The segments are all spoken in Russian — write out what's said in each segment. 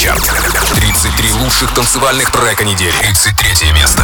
Суперчарт. 33 лучших танцевальных трека недели. 33 место.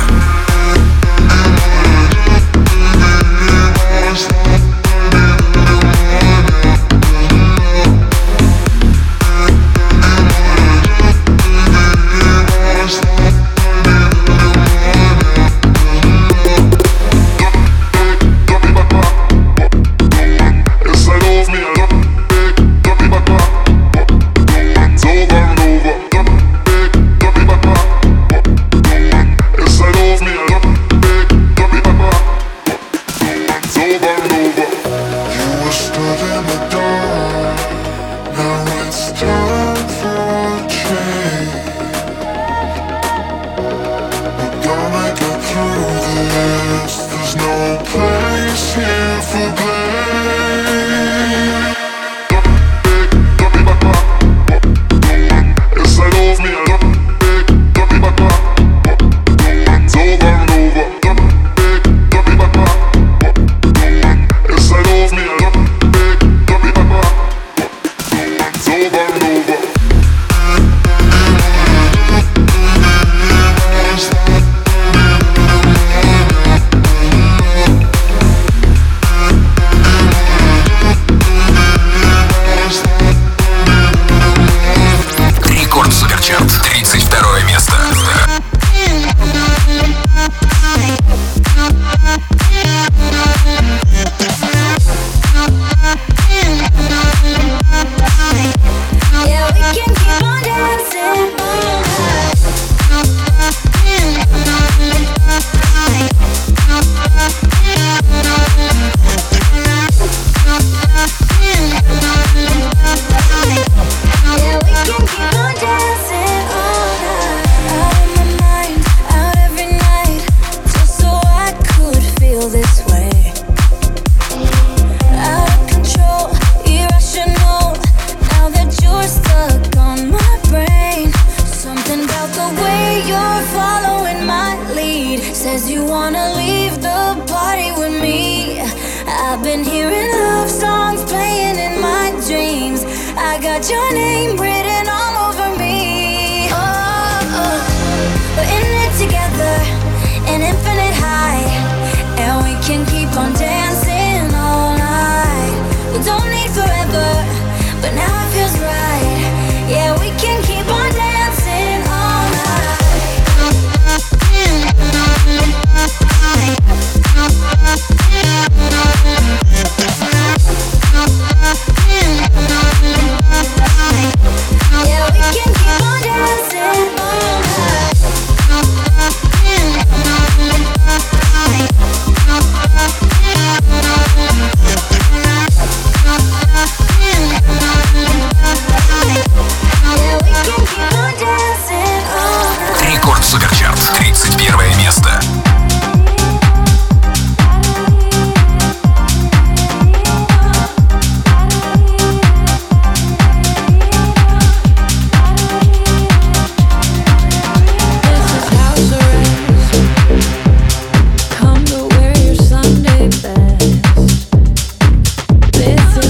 this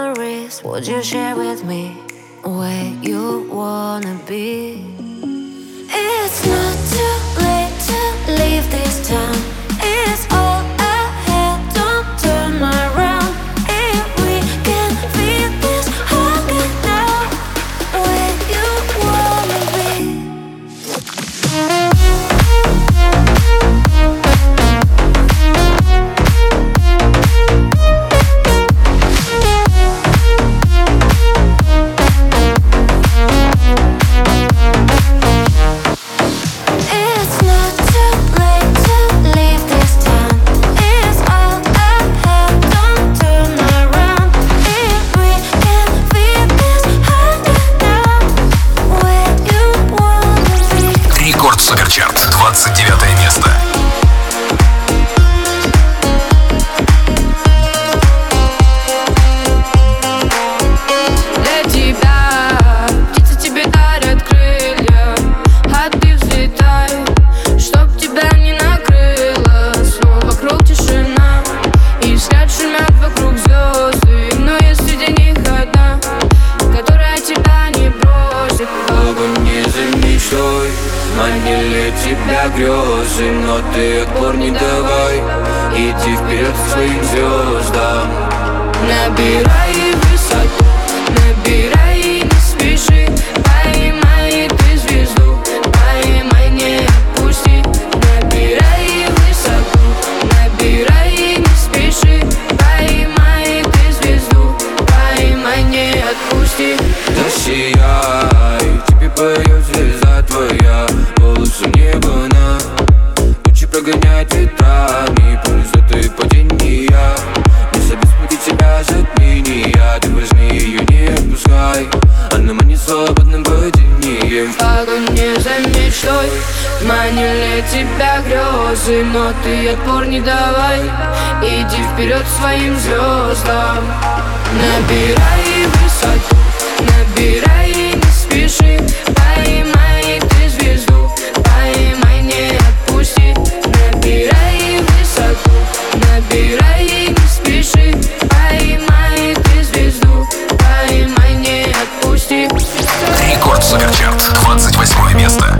memories would you share with me? Where you wanna be? я Полосу неба на Тучи прогоняет ветрами. Пользуты падения Не забеспути а тебя затмения Ты возьми ее, не отпускай Она манит свободным падением В погоне за мечтой Манили тебя грезы Но ты отпор не давай. Иди вперед своим звездам Набирай высоту Набирай не спеши. Поймай. Суперчарт, Чарт, 28 место.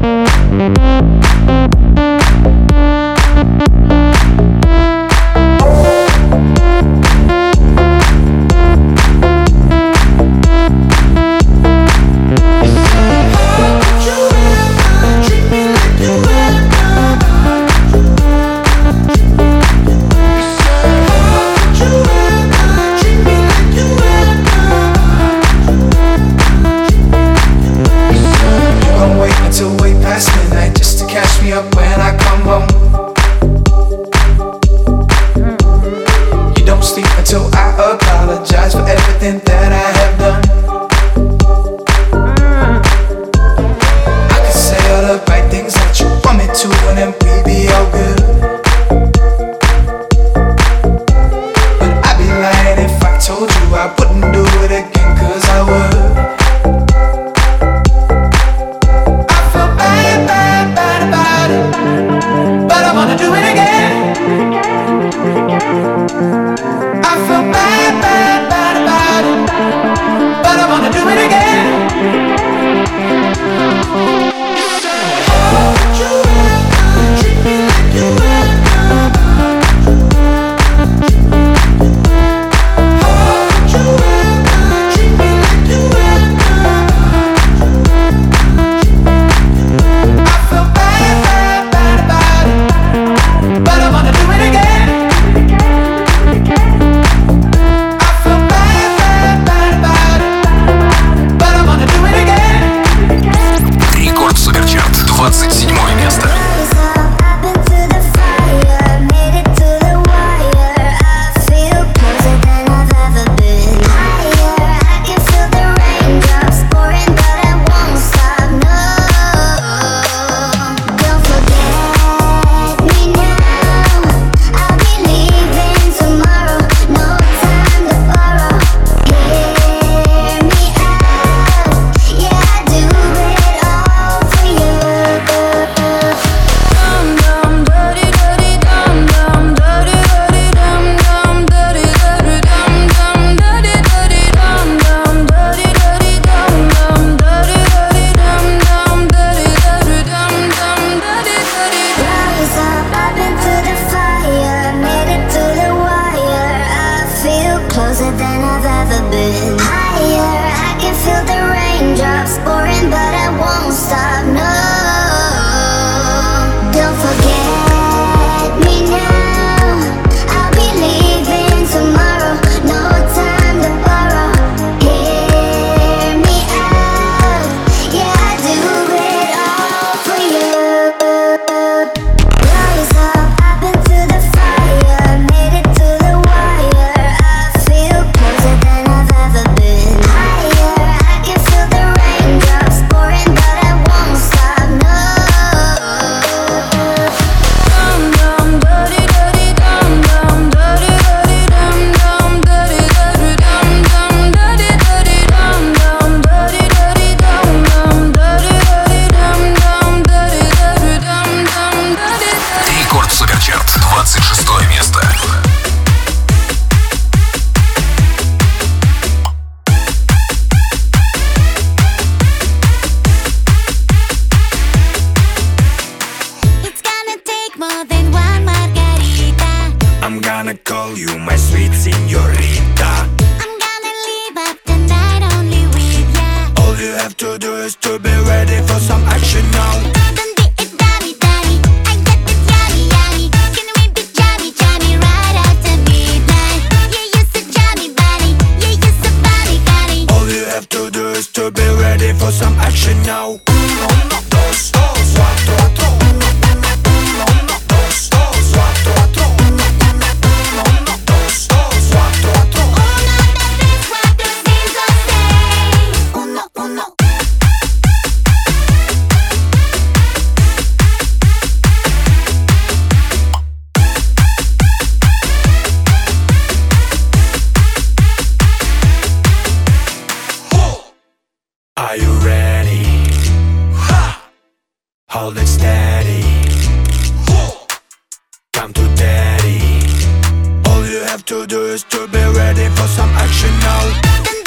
to do is to be ready for some action now.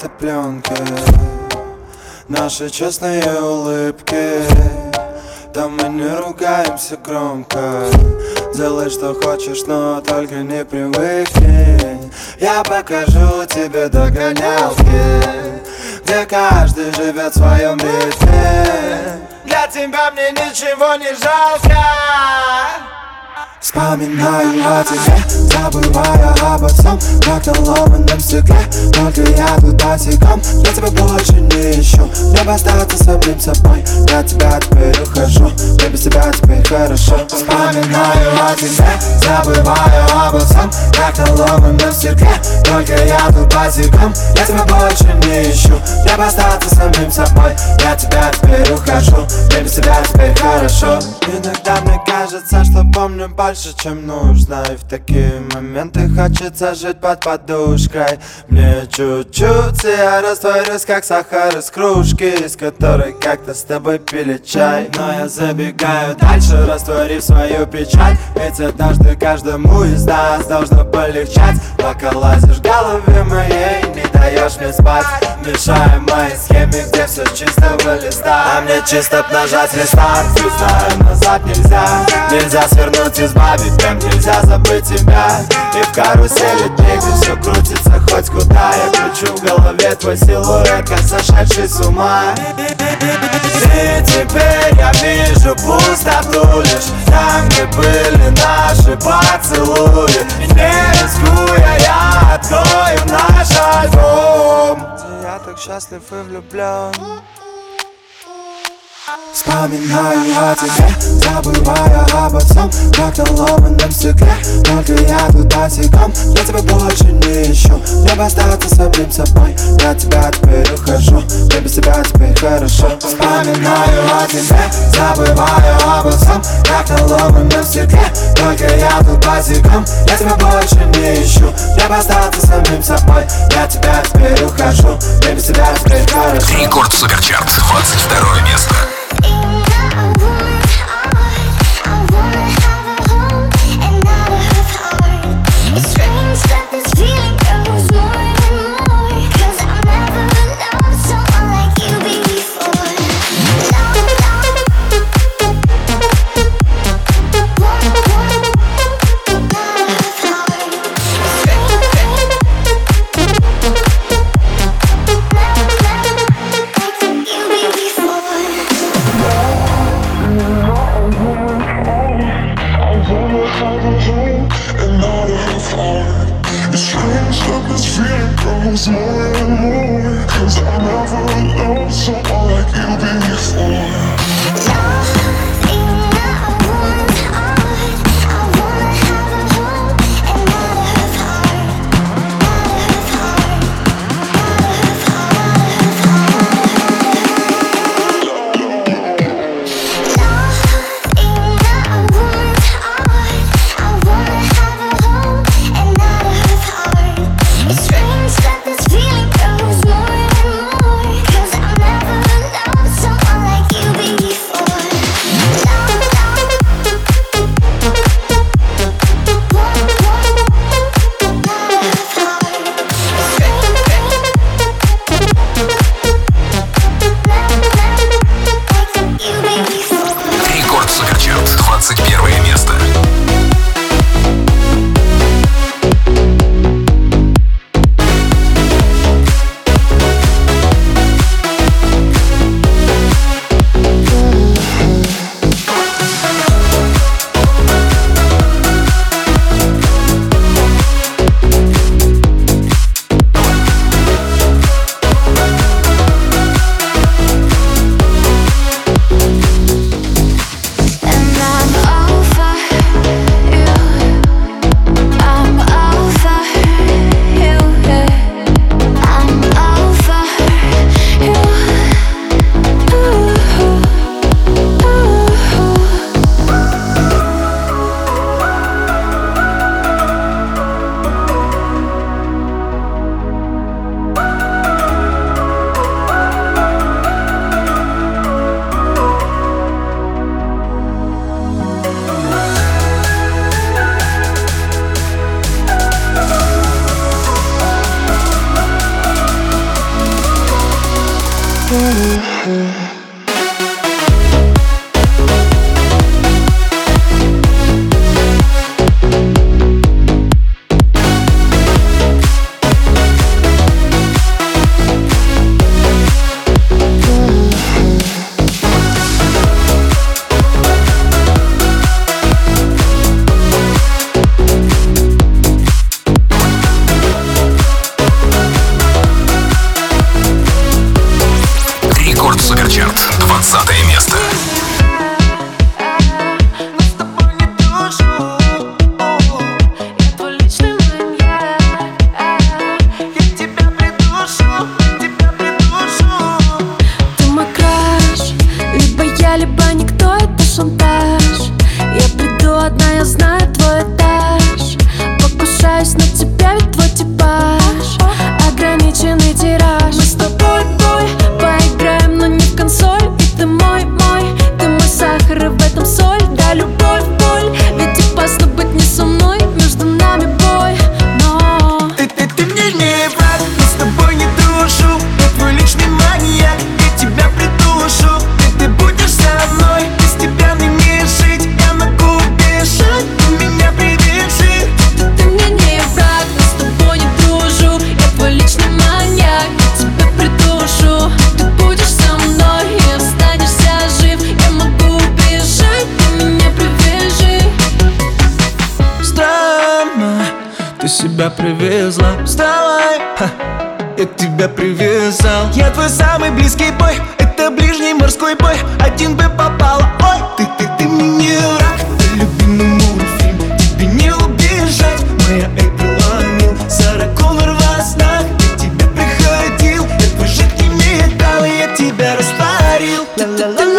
Фотопленке Наши честные улыбки. Там мы не ругаемся громко. Делай, что хочешь, но только не привыкни. Я покажу тебе догонялки Где каждый живет в своем ритме. Для тебя мне ничего не жалко Вспоминаю о тебе, забывая обо всем Как на ломаном стекле, только я тут босиком. Я тебя больше не ищу, мне остаться самим собой. Я тебя теперь ухожу, мне без тебя теперь хорошо. Вспоминаю о тебе, забывая обо всем Как на ломаном стекле, только я тут босиком. Я тебя больше не ищу, мне остаться самим собой. Я тебя теперь ухожу, мне без тебя теперь хорошо. Иногда мне кажется, что помню больше, чем нужно. И в такие моменты хочется жить под подушкой. Мне чуть-чуть, и я растворюсь, как сахар из кружки Из которой как-то с тобой пили чай. Но я забегаю дальше, растворив свою печаль Ведь однажды каждому из нас должно полегчать. Пока лазишь в голове моей, не даешь мне спать. Мешая моей схеме, где все чистого листа. А мне чисто нажать рестарт, знаю, назад нельзя. Нельзя свернуть, избавить Прям нельзя забыть тебя И в карусели где все крутится хоть куда Я кручу в голове твой силуэт, как сошедший с ума. И теперь я вижу пустоту лишь Там, где были наши поцелуи не рискуя, я открою наш альбом. Я так счастлив и влюблен Вспоминаю о тебе, забывая обо всем Как на ломаном стекле, только я тут босиком. Я тебя больше не ищу, мне бы остаться самим собой. Я тебя теперь ухожу, мне без тебя теперь хорошо. Вспоминаю о тебе, забываю обо всем Как на ломаном стекле, только я тут босиком. Я тебя больше не ищу, мне бы остаться самим собой. Я тебя теперь ухожу, мне без тебя теперь хорошо. Рекорд Суперчарт, 22 место Straight тебя растворил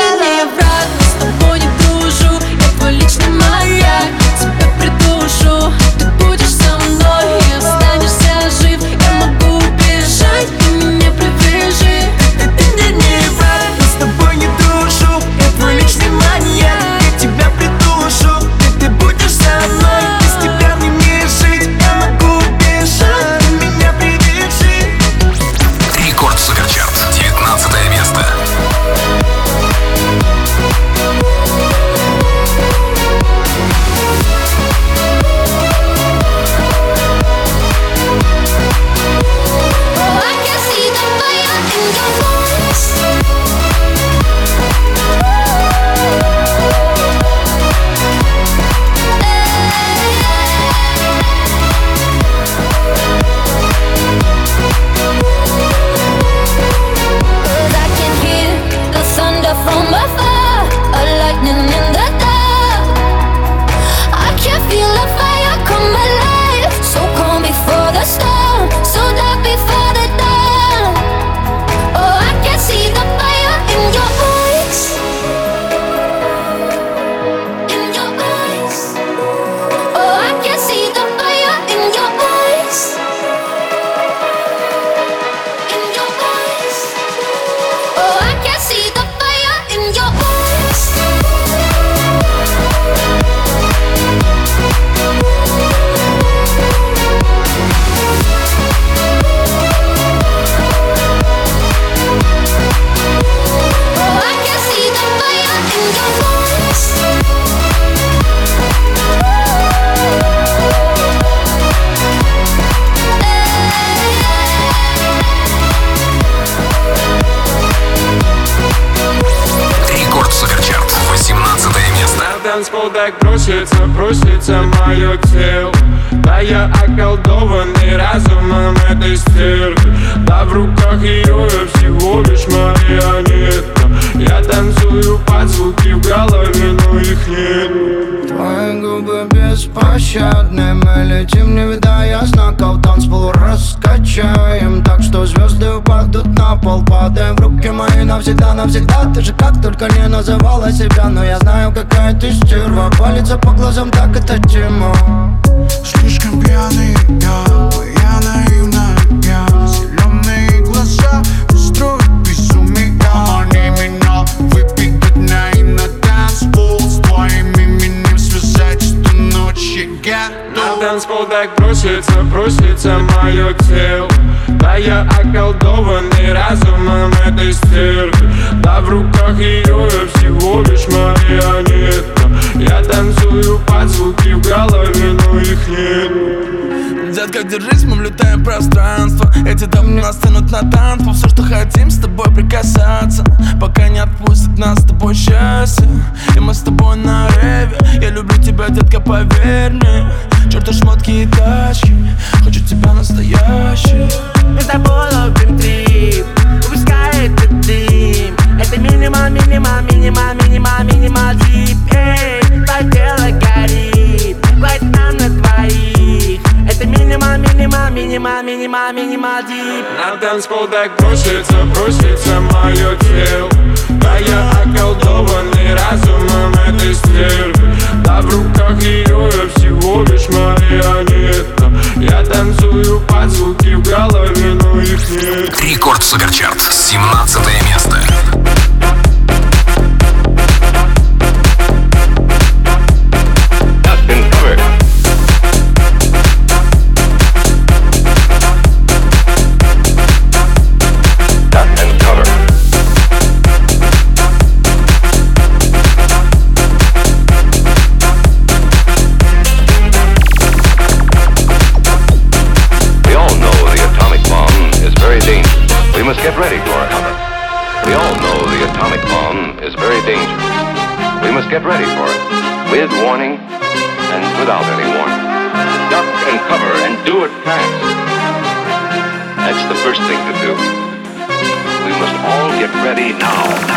так просится, просится мое тело. Да я околдованный разумом этой стервы. Да в руках ее я всего лишь марионетка Я танцую под звуки в голове, но их нет. Твои губы беспощадны Мы летим, не видая знаков Танцпол раскачаем Так что звезды упадут на пол Падаем в руки мои навсегда, навсегда. Ты же как только не называла себя Но я знаю, какая ты стерва. Палится по глазам, так это тема Слишком пьяный я, танцпол так просится, просится мое тело. Да я околдованный разумом этой стервы Да в руках ее я всего лишь марионетка. Я танцую под звуки в голове, но их нет Детка, держись, мы влетаем в пространство. Эти дамы нас тянут на танцпол. Все, что хотим, с тобой прикасаться. Пока не отпустит нас с тобой счастье. И мы с тобой на реве. Я люблю тебя, детка, поверь мне. Черту шмотки и тачки. Хочу тебя настоящий. Мы с тобой ловим трип. Выпускай этот дым. Это минимал, минимал, минимал, минимал, минимал дип Эй, твое тело горит. Двоих Это минимал, минимал, минимал, минимал, минимал дип. На танцпол так просится, просится мое тело. Да я околдованный разумом этой стервы Да в руках ее я всего лишь марионетка. Я танцую под звуки в голове, но их нет. Рекорд Суперчарт. 17 место. First thing to do. We must all get ready now,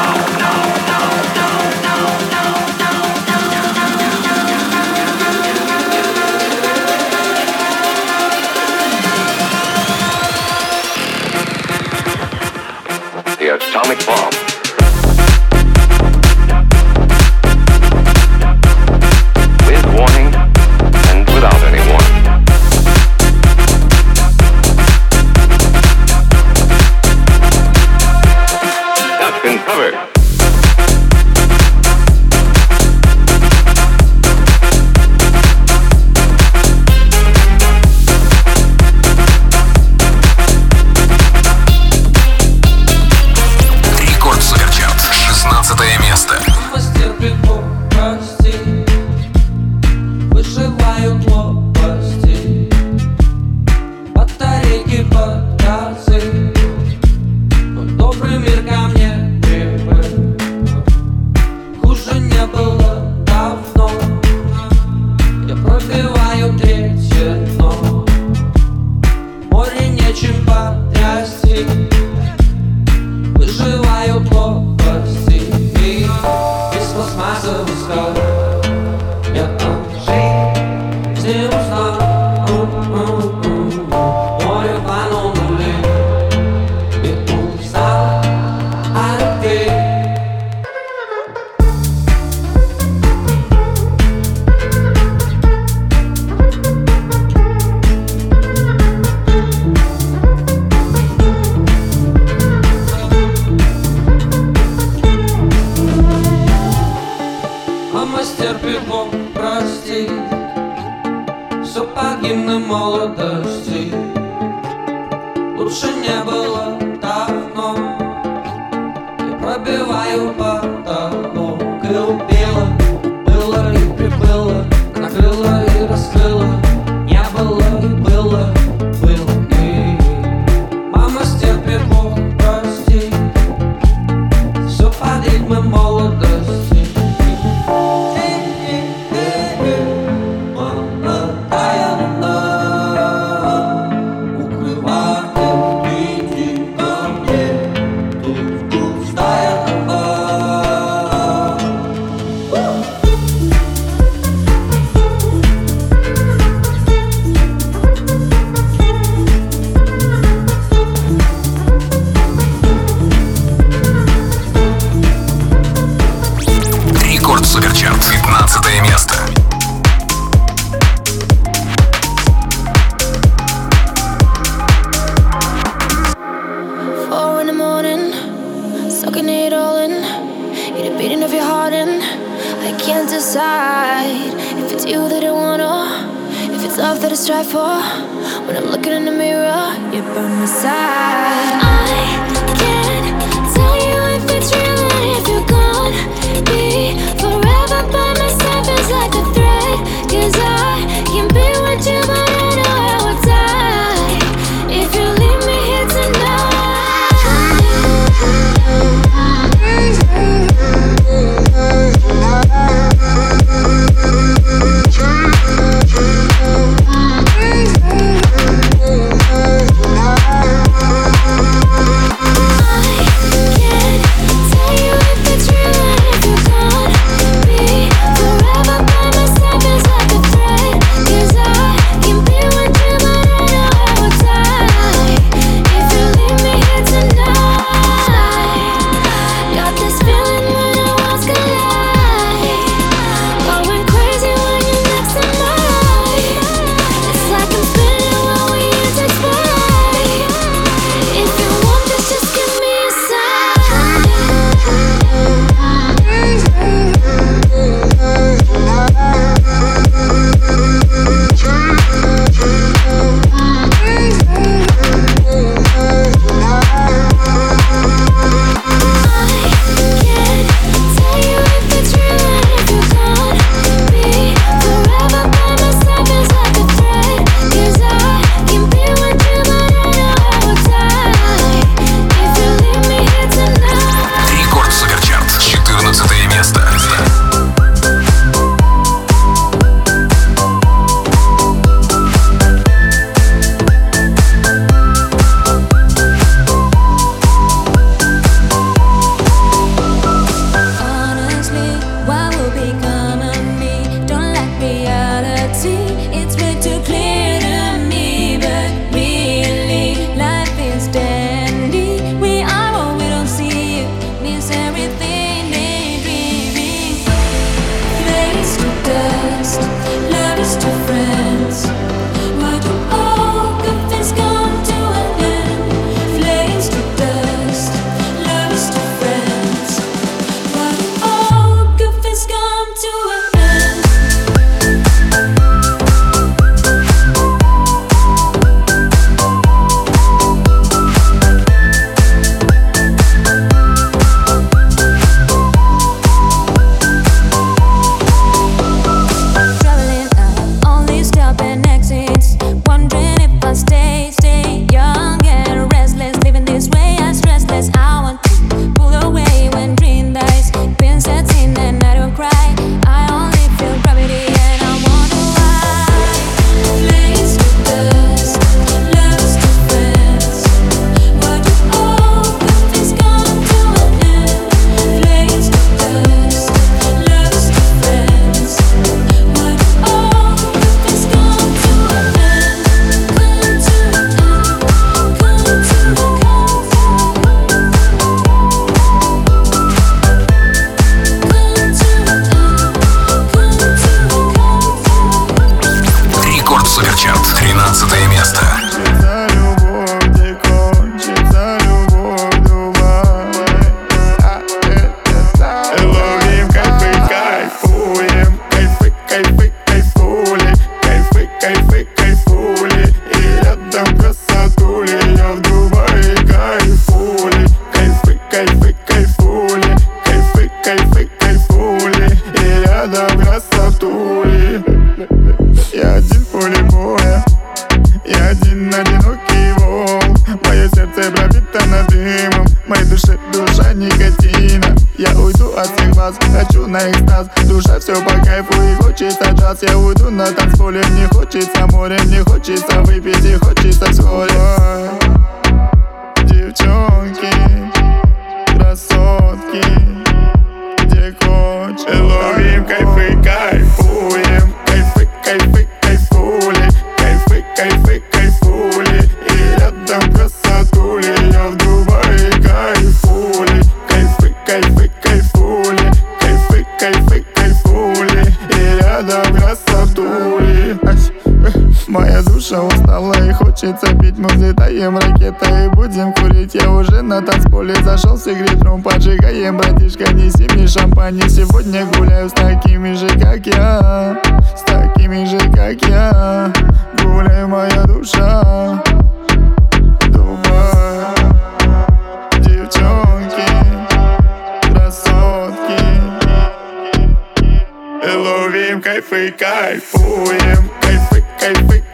We got fui, cai, fui, cai.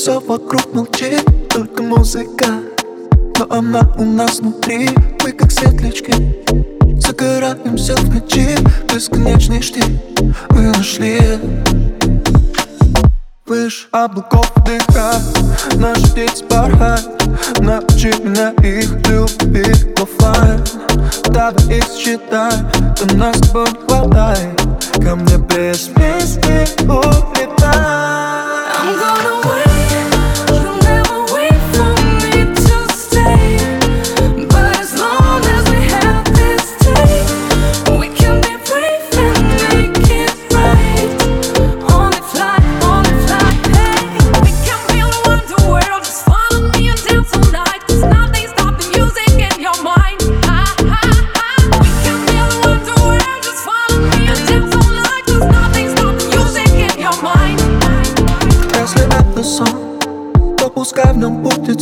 все вокруг молчит Только музыка, но она у нас внутри Мы как светлячки, загораемся в ночи Бесконечный штиль, мы нашли Выше облаков дыха, наши дети порхают Научи меня их любить. Оффлайн тогда их считай, там нас с тобой не хватает. Ко мне без песни,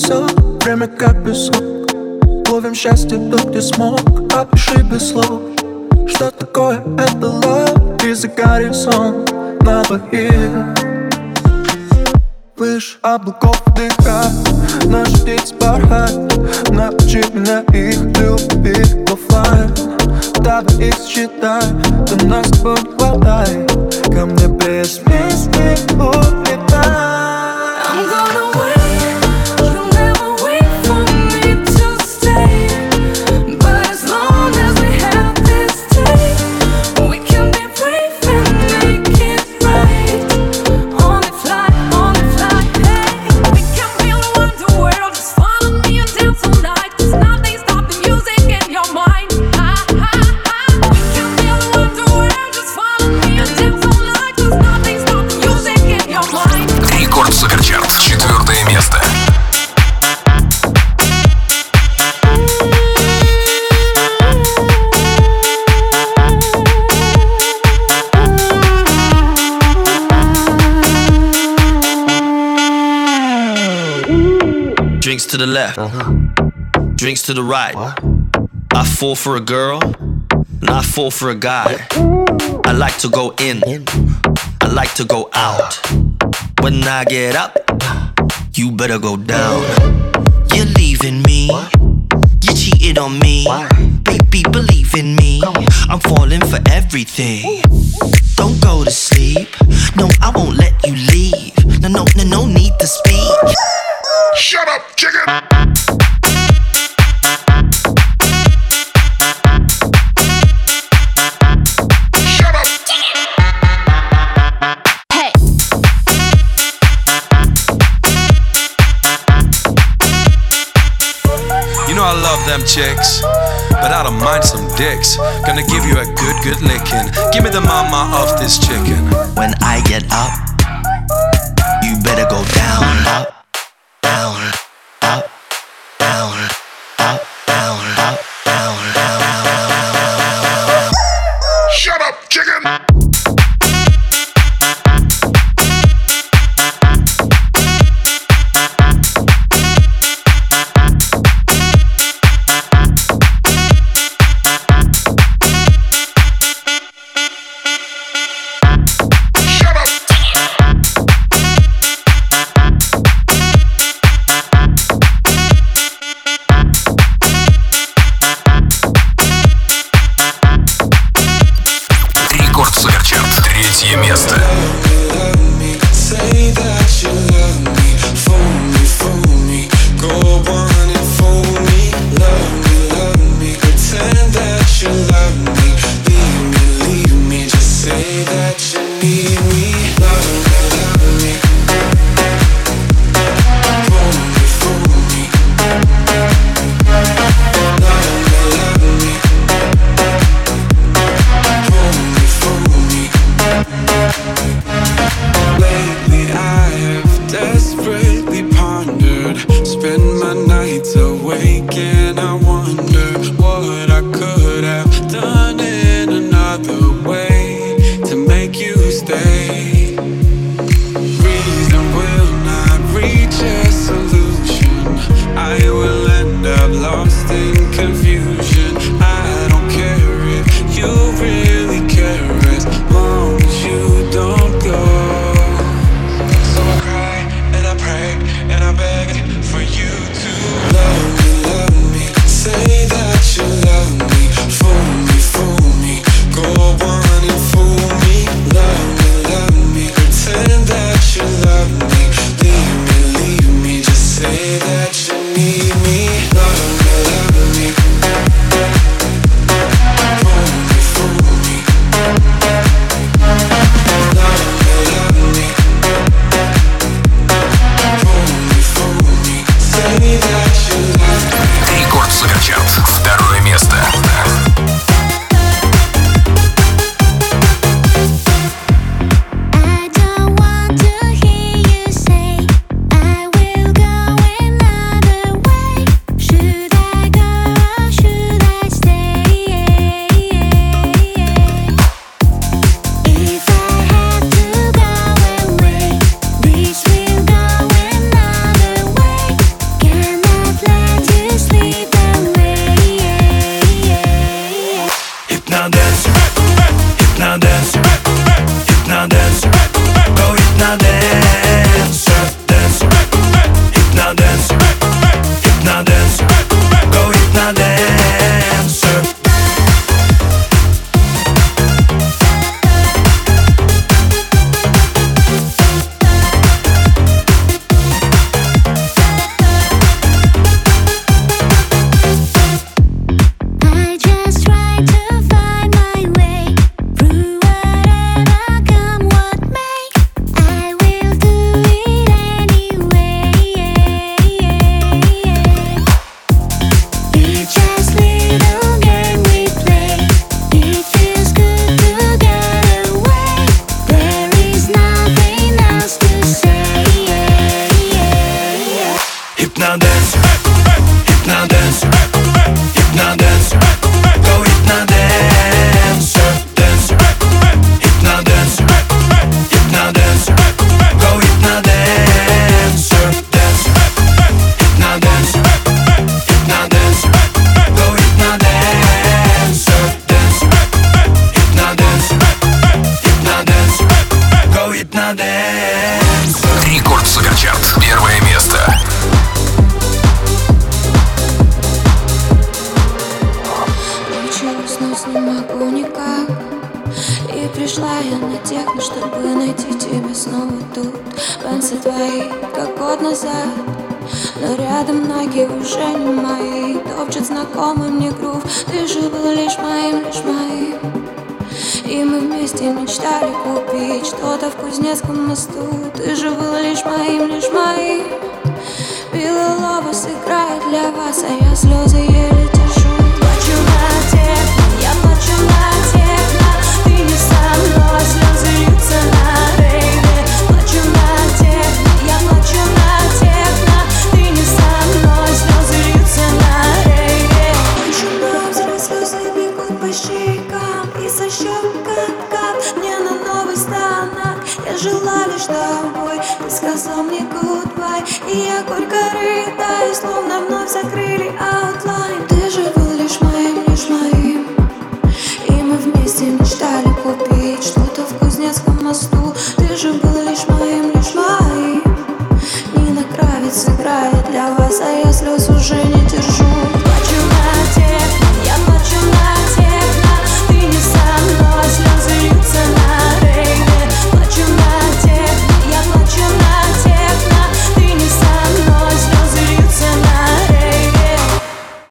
все, время как песок Ловим счастье тут, где смог, опиши без слов. Что такое это love? И за горизонт на двоих Лишь облаков дыха Наш птиц бархат Научи меня их любить оффлайн Давай их считай ты нас с тобой хватай Ко мне left, drinks to the right. I fall for a girl, and I fall for a guy. I like to go in, I like to go out. When I get up, you better go down. You're leaving me, you cheated on me. Baby, believe in me, I'm falling for everything. Don't go to sleep, no, I won't let you leave. No, no, no, no need. Shut up, chicken! Shut up, chicken! Hey. You know I love them chicks, but I don't mind some dicks. Gonna give you a good, good licking. Give me the mama of this chicken. When I get up, you better go down, up, down, up, down, up, down, up,